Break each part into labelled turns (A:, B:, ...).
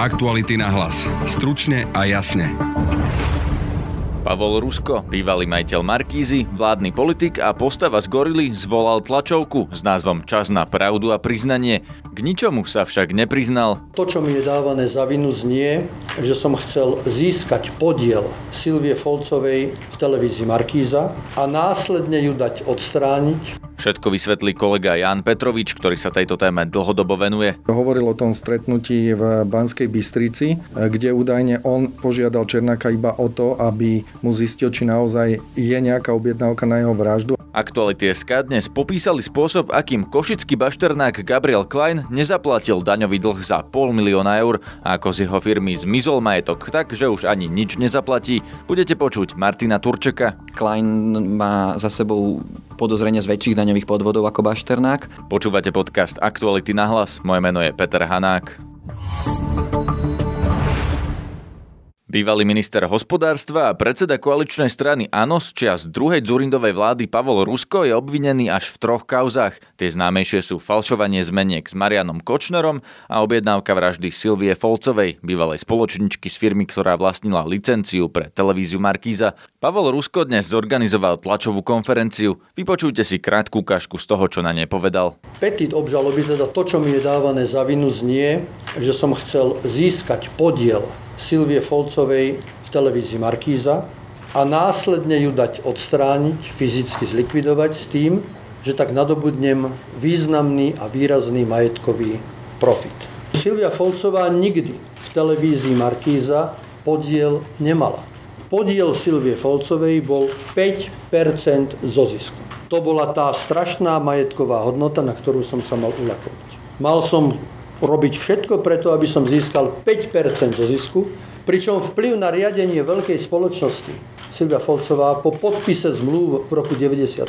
A: Aktuality na hlas. Stručne a jasne.
B: Pavol Rusko, bývalý majiteľ Markízy, vládny politik a postava z Gorily zvolal tlačovku s názvom Čas na pravdu a priznanie. K ničomu sa však nepriznal.
C: To, čo mi je dávané za vinu, znie, že som chcel získať podiel Silvie Folcovej v televízii Markíza a následne ju dať odstrániť
B: Všetko vysvetlí kolega Jan Petrovič, ktorý sa tejto téme dlhodobo venuje.
D: Hovoril o tom stretnutí v Banskej Bystrici, kde údajne on požiadal Černáka iba o to, aby mu zistil, či naozaj je nejaká objednávka na jeho vraždu.
B: Aktuality SK dnes popísali spôsob, akým košický bašternák Gabriel Klein nezaplatil daňový dlh za pol milióna eur a ako z jeho firmy zmizol majetok tak, že už ani nič nezaplatí. Budete počuť Martina Turčeka.
E: Klein má za sebou podozrenia z väčších daňových podvodov ako Bašternák.
B: Počúvate podcast Aktuality na hlas. Moje meno je Peter Hanák. Bývalý minister hospodárstva a predseda koaličnej strany ANO čias druhej Zurindovej vlády Pavol Rusko je obvinený až v troch kauzách. Tie známejšie sú falšovanie zmeniek s Marianom Kočnerom a objednávka vraždy Silvie Folcovej, bývalej spoločničky z firmy, ktorá vlastnila licenciu pre televíziu Markíza. Pavol Rusko dnes zorganizoval tlačovú konferenciu. Vypočujte si krátku kašku z toho, čo na nej povedal.
C: Petit obžaloby, teda to, čo mi je dávané za vinu, znie, že som chcel získať podiel Silvie Folcovej v televízii Markíza a následne ju dať odstrániť, fyzicky zlikvidovať s tým, že tak nadobudnem významný a výrazný majetkový profit. Silvia Folcová nikdy v televízii Markíza podiel nemala. Podiel Silvie Folcovej bol 5% zo zisku. To bola tá strašná majetková hodnota, na ktorú som sa mal uľakovať. Mal som robiť všetko preto, aby som získal 5% zo zisku, pričom vplyv na riadenie veľkej spoločnosti Silvia Folcová po podpise zmluv v roku 95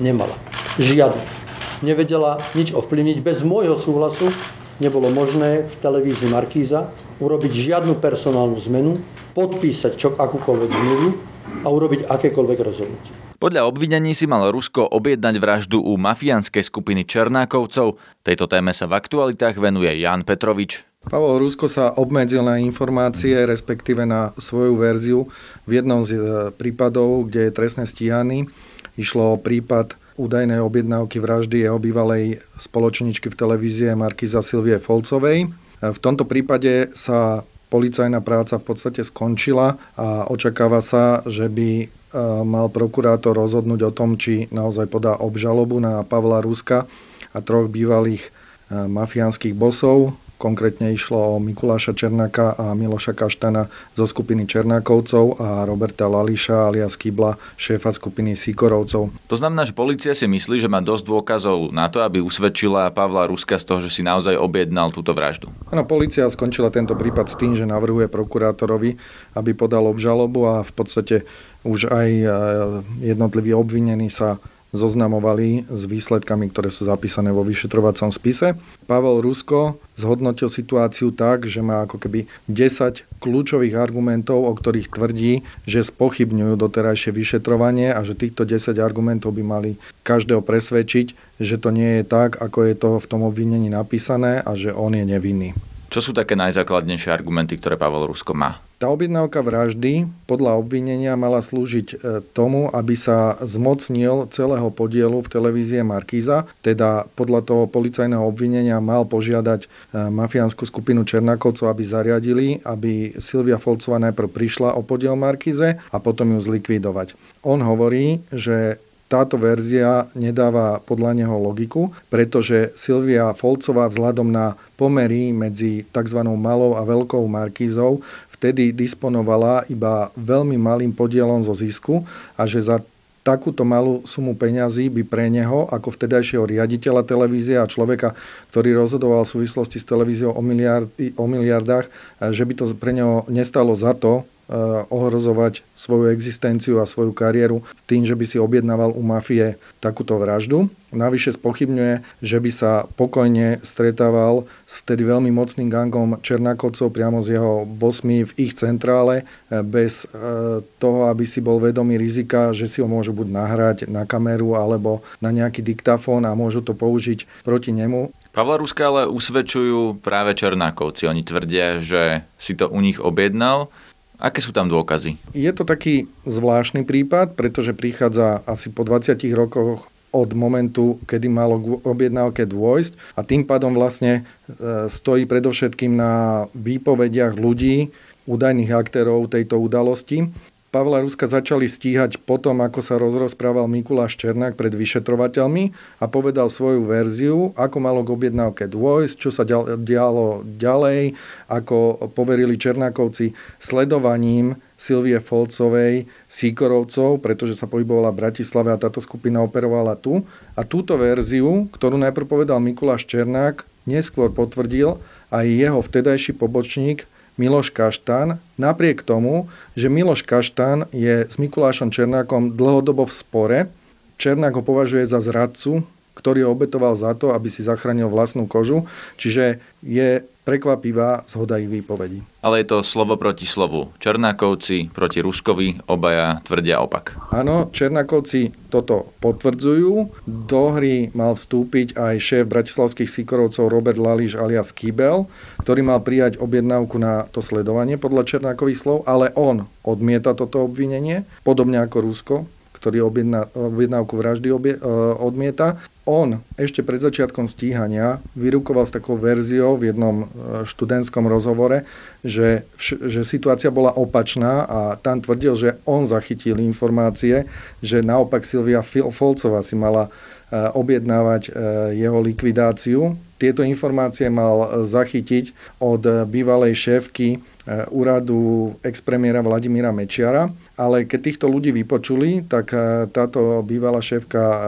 C: nemala. Žiadne. Nevedela nič ovplyvniť. Bez môjho súhlasu nebolo možné v televízii Markíza urobiť žiadnu personálnu zmenu, podpísať čo, akúkoľvek zmluvu a urobiť akékoľvek rozhodnutie.
B: Podľa obvinení si mal Rusko objednať vraždu u mafiánskej skupiny Černákovcov. Tejto téme sa v aktualitách venuje Jan Petrovič.
D: Pavol Rusko sa obmedzil na informácie, respektíve na svoju verziu v jednom z e, prípadov, kde je trestne stíhaný. Išlo o prípad údajnej objednávky vraždy jeho bývalej spoločničky v televízie Markiza Silvie Folcovej. E, v tomto prípade sa policajná práca v podstate skončila a očakáva sa, že by mal prokurátor rozhodnúť o tom, či naozaj podá obžalobu na Pavla Ruska a troch bývalých mafiánskych bosov. Konkrétne išlo o Mikuláša Černáka a Miloša Kaštana zo skupiny Černákovcov a Roberta Lališa alias Kybla, šéfa skupiny Sikorovcov.
B: To znamená, že policia si myslí, že má dosť dôkazov na to, aby usvedčila Pavla Ruska z toho, že si naozaj objednal túto vraždu.
D: Áno, policia skončila tento prípad s tým, že navrhuje prokurátorovi, aby podal obžalobu a v podstate už aj e, jednotliví obvinení sa zoznamovali s výsledkami, ktoré sú zapísané vo vyšetrovacom spise. Pavel Rusko zhodnotil situáciu tak, že má ako keby 10 kľúčových argumentov, o ktorých tvrdí, že spochybňujú doterajšie vyšetrovanie a že týchto 10 argumentov by mali každého presvedčiť, že to nie je tak, ako je to v tom obvinení napísané a že on je nevinný.
B: Čo sú také najzákladnejšie argumenty, ktoré Pavel Rusko má?
D: Tá objednávka vraždy podľa obvinenia mala slúžiť e, tomu, aby sa zmocnil celého podielu v televízie Markíza, teda podľa toho policajného obvinenia mal požiadať e, mafiánsku skupinu Černákovcov, aby zariadili, aby Silvia Folcová najprv prišla o podiel Markíze a potom ju zlikvidovať. On hovorí, že táto verzia nedáva podľa neho logiku, pretože Silvia Folcová vzhľadom na pomery medzi tzv. malou a veľkou markízou vtedy disponovala iba veľmi malým podielom zo zisku a že za takúto malú sumu peňazí by pre neho, ako vtedajšieho riaditeľa televízie a človeka, ktorý rozhodoval v súvislosti s televíziou o, miliardy, o miliardách, že by to pre neho nestalo za to, ohrozovať svoju existenciu a svoju kariéru tým, že by si objednával u mafie takúto vraždu. Navyše spochybňuje, že by sa pokojne stretával s vtedy veľmi mocným gangom Černákovcov priamo s jeho bosmi v ich centrále eh, bez eh, toho, aby si bol vedomý rizika, že si ho môžu buď nahrať na kameru alebo na nejaký diktafón a môžu to použiť proti nemu.
B: Pavla Ruska ale usvedčujú práve Černákovci. Oni tvrdia, že si to u nich objednal. Aké sú tam dôkazy?
D: Je to taký zvláštny prípad, pretože prichádza asi po 20 rokoch od momentu, kedy malo k objednávke dôjsť a tým pádom vlastne e, stojí predovšetkým na výpovediach ľudí, údajných aktérov tejto udalosti. Pavla Ruska začali stíhať potom, ako sa rozrozprával Mikuláš Černák pred vyšetrovateľmi a povedal svoju verziu, ako malo k objednávke dôjsť, čo sa dialo ďalej, ako poverili Černákovci sledovaním Silvie Folcovej, Sýkorovcov, pretože sa pohybovala v Bratislave a táto skupina operovala tu. A túto verziu, ktorú najprv povedal Mikuláš Černák, neskôr potvrdil aj jeho vtedajší pobočník Miloš Kaštán, napriek tomu, že Miloš Kaštán je s Mikulášom Černákom dlhodobo v spore. Černák ho považuje za zradcu, ktorý ho obetoval za to, aby si zachránil vlastnú kožu. Čiže je prekvapivá zhoda ich výpovedí.
B: Ale je to slovo proti slovu. Černákovci proti Ruskovi obaja tvrdia opak.
D: Áno, Černákovci toto potvrdzujú. Do hry mal vstúpiť aj šéf bratislavských Sikorovcov Robert Lališ alias Kibel, ktorý mal prijať objednávku na to sledovanie podľa Černákových slov, ale on odmieta toto obvinenie, podobne ako Rusko, ktorý objednávku vraždy obje, odmieta on ešte pred začiatkom stíhania vyrukoval s takou verziou v jednom e, študentskom rozhovore, že, že situácia bola opačná a tam tvrdil, že on zachytil informácie, že naopak Silvia Folcová si mala e, objednávať e, jeho likvidáciu. Tieto informácie mal zachytiť od bývalej šéfky úradu expremiera Vladimíra Mečiara ale keď týchto ľudí vypočuli, tak eh, táto bývalá šéfka eh,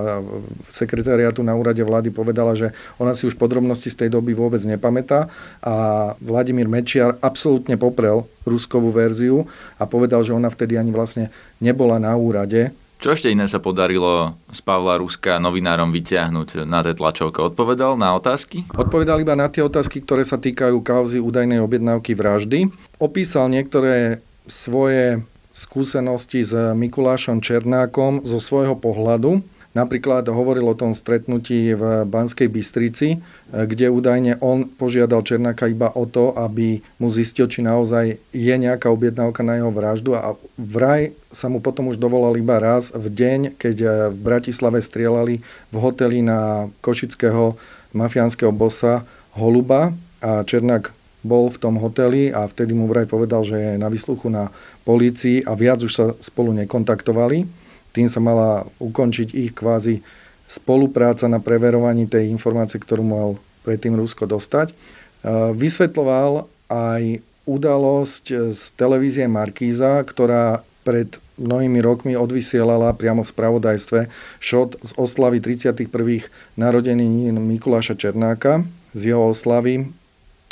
D: sekretariátu na úrade vlády povedala, že ona si už podrobnosti z tej doby vôbec nepamätá a Vladimír Mečiar absolútne poprel ruskovú verziu a povedal, že ona vtedy ani vlastne nebola na úrade.
B: Čo ešte iné sa podarilo z Pavla Ruska novinárom vyťahnuť na tej tlačovke? Odpovedal na otázky?
D: Odpovedal iba na tie otázky, ktoré sa týkajú kauzy údajnej objednávky vraždy. Opísal niektoré svoje skúsenosti s Mikulášom Černákom zo svojho pohľadu. Napríklad hovoril o tom stretnutí v Banskej Bystrici, kde údajne on požiadal Černáka iba o to, aby mu zistil, či naozaj je nejaká objednávka na jeho vraždu a vraj sa mu potom už dovolal iba raz v deň, keď v Bratislave strieľali v hoteli na košického mafiánskeho bossa Holuba a Černák bol v tom hoteli a vtedy mu vraj povedal, že je na vysluchu na polícii a viac už sa spolu nekontaktovali. Tým sa mala ukončiť ich kvázi spolupráca na preverovaní tej informácie, ktorú mal predtým Rusko dostať. Vysvetloval aj udalosť z televízie Markíza, ktorá pred mnohými rokmi odvysielala priamo v spravodajstve šot z oslavy 31. narodenín Mikuláša Černáka z jeho oslavy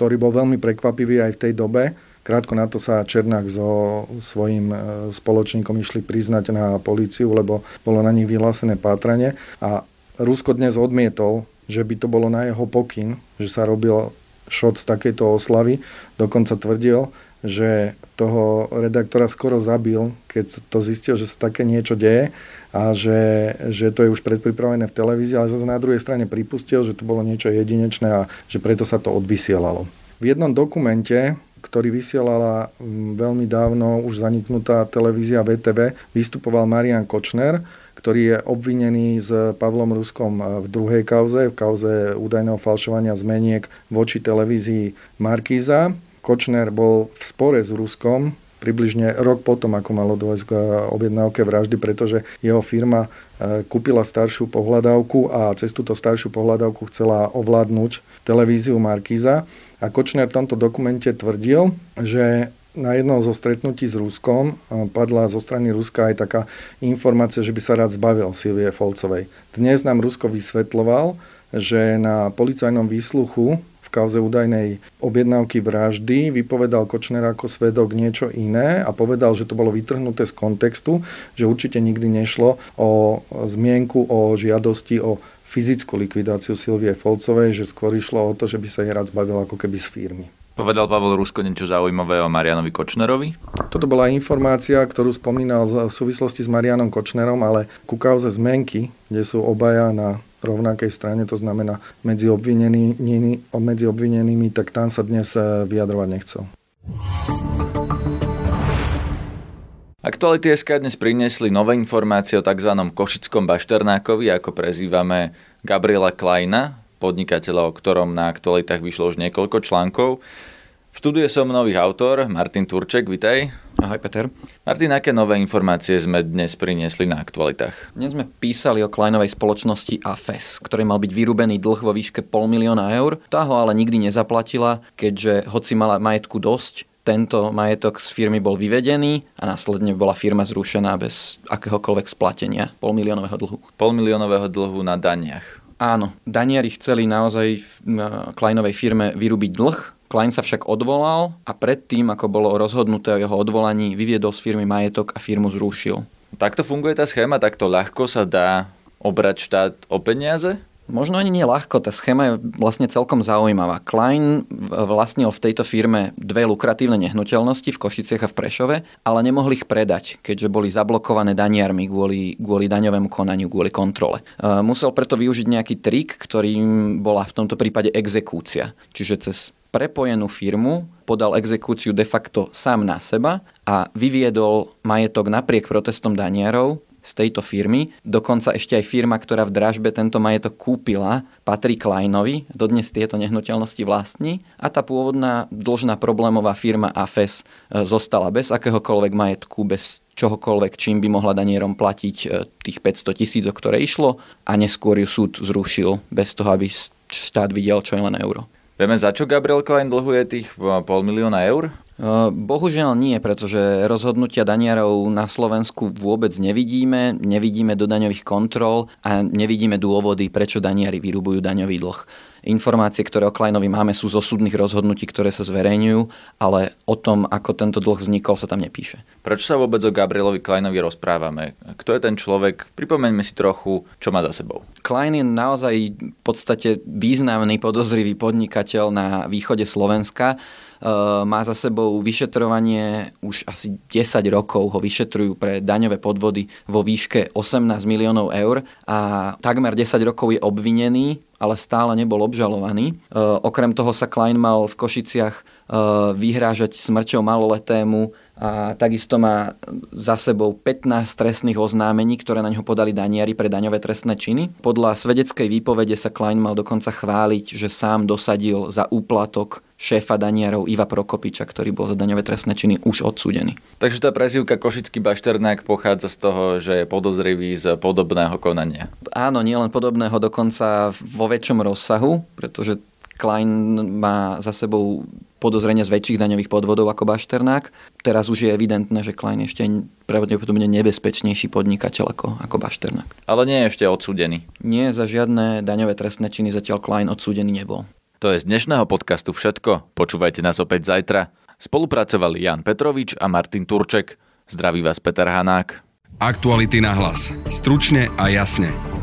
D: ktorý bol veľmi prekvapivý aj v tej dobe. Krátko na to sa Černák so svojím e, spoločníkom išli priznať na políciu, lebo bolo na nich vyhlásené pátranie. A Rusko dnes odmietol, že by to bolo na jeho pokyn, že sa robil šot z takejto oslavy. Dokonca tvrdil, že toho redaktora skoro zabil, keď to zistil, že sa také niečo deje a že, že to je už predpripravené v televízii, ale zase na druhej strane pripustil, že to bolo niečo jedinečné a že preto sa to odvysielalo. V jednom dokumente, ktorý vysielala veľmi dávno už zaniknutá televízia VTV, vystupoval Marian Kočner, ktorý je obvinený s Pavlom Ruskom v druhej kauze, v kauze údajného falšovania zmeniek voči televízii Markíza. Kočner bol v spore s Ruskom približne rok potom, ako malo dôjsť k objednávke vraždy, pretože jeho firma e, kúpila staršiu pohľadávku a cez túto staršiu pohľadávku chcela ovládnuť televíziu Markíza. A Kočner v tomto dokumente tvrdil, že na jednom zo stretnutí s Ruskom e, padla zo strany Ruska aj taká informácia, že by sa rád zbavil Silvie Folcovej. Dnes nám Rusko vysvetloval, že na policajnom výsluchu kauze údajnej objednávky vraždy vypovedal Kočner ako svedok niečo iné a povedal, že to bolo vytrhnuté z kontextu, že určite nikdy nešlo o zmienku o žiadosti o fyzickú likvidáciu Silvie Folcovej, že skôr išlo o to, že by sa jej rád zbavil ako keby z firmy.
B: Povedal Pavel Rusko niečo zaujímavé o Marianovi Kočnerovi?
D: Toto bola informácia, ktorú spomínal v súvislosti s Marianom Kočnerom, ale ku kauze zmenky, kde sú obaja na rovnakej strane, to znamená medzi obvinenými, medzi obvinenými tak tam sa dnes eh, vyjadrovať nechcel.
B: Aktuality SK dnes priniesli nové informácie o tzv. Košickom bašternákovi, ako prezývame Gabriela Kleina, podnikateľa, o ktorom na aktualitách vyšlo už niekoľko článkov. Štúdiu som nový autor, Martin Turček, vitaj.
E: Ahoj Peter.
B: Martin, aké nové informácie sme dnes priniesli na aktualitách?
E: Dnes sme písali o Kleinovej spoločnosti AFES, ktorý mal byť vyrúbený dlh vo výške pol milióna eur. Tá ho ale nikdy nezaplatila, keďže hoci mala majetku dosť, tento majetok z firmy bol vyvedený a následne bola firma zrušená bez akéhokoľvek splatenia pol miliónového dlhu.
B: Pol miliónového dlhu na daniach.
E: Áno, daniari chceli naozaj v Kleinovej firme vyrúbiť dlh, Klein sa však odvolal a predtým, ako bolo rozhodnuté o jeho odvolaní, vyviedol z firmy majetok a firmu zrušil.
B: Takto funguje tá schéma, takto ľahko sa dá obrať štát o peniaze?
E: Možno ani nie ľahko, tá schéma je vlastne celkom zaujímavá. Klein vlastnil v tejto firme dve lukratívne nehnuteľnosti v Košiciach a v Prešove, ale nemohli ich predať, keďže boli zablokované daniarmi kvôli, kvôli daňovému konaniu, kvôli kontrole. E, musel preto využiť nejaký trik, ktorým bola v tomto prípade exekúcia. Čiže cez prepojenú firmu, podal exekúciu de facto sám na seba a vyviedol majetok napriek protestom daniarov z tejto firmy. Dokonca ešte aj firma, ktorá v dražbe tento majetok kúpila, patrí Kleinovi, dodnes tieto nehnuteľnosti vlastní a tá pôvodná dlžná problémová firma AFES e, zostala bez akéhokoľvek majetku, bez čohokoľvek, čím by mohla danierom platiť e, tých 500 tisíc, o ktoré išlo a neskôr ju súd zrušil bez toho, aby štát videl, čo je len euro.
B: Vieme, za čo Gabriel Klein dlhuje tých pol milióna eur?
E: Bohužiaľ nie, pretože rozhodnutia daniarov na Slovensku vôbec nevidíme, nevidíme do daňových kontrol a nevidíme dôvody, prečo daniari vyrubujú daňový dlh. Informácie, ktoré o Kleinovi máme, sú zo súdnych rozhodnutí, ktoré sa zverejňujú, ale o tom, ako tento dlh vznikol, sa tam nepíše.
B: Prečo sa vôbec o Gabrielovi Kleinovi rozprávame? Kto je ten človek? Pripomeňme si trochu, čo má za sebou.
E: Klein je naozaj v podstate významný podozrivý podnikateľ na východe Slovenska Eh, má za sebou vyšetrovanie už asi 10 rokov, ho vyšetrujú pre daňové podvody vo výške 18 miliónov eur a takmer 10 rokov je obvinený, ale stále nebol obžalovaný. Eh, okrem toho sa Klein mal v Košiciach eh, vyhrážať smrťou maloletému a takisto má za sebou 15 trestných oznámení, ktoré na ňo podali daniari pre daňové trestné činy. Podľa svedeckej výpovede sa Klein mal dokonca chváliť, že sám dosadil za úplatok šéfa daniarov Iva Prokopiča, ktorý bol za daňové trestné činy už odsúdený.
B: Takže tá prezivka Košický bašternák pochádza z toho, že je podozrivý z podobného konania.
E: Áno, nielen podobného, dokonca vo väčšom rozsahu, pretože Klein má za sebou podozrenia z väčších daňových podvodov ako Bašternák. Teraz už je evidentné, že Klein je ešte pravdepodobne nebezpečnejší podnikateľ ako, ako Bašternák.
B: Ale nie je ešte odsúdený.
E: Nie, za žiadne daňové trestné činy zatiaľ Klein odsúdený nebol.
B: To je z dnešného podcastu všetko. Počúvajte nás opäť zajtra. Spolupracovali Jan Petrovič a Martin Turček. Zdraví vás Peter Hanák.
A: Aktuality na hlas. Stručne a jasne.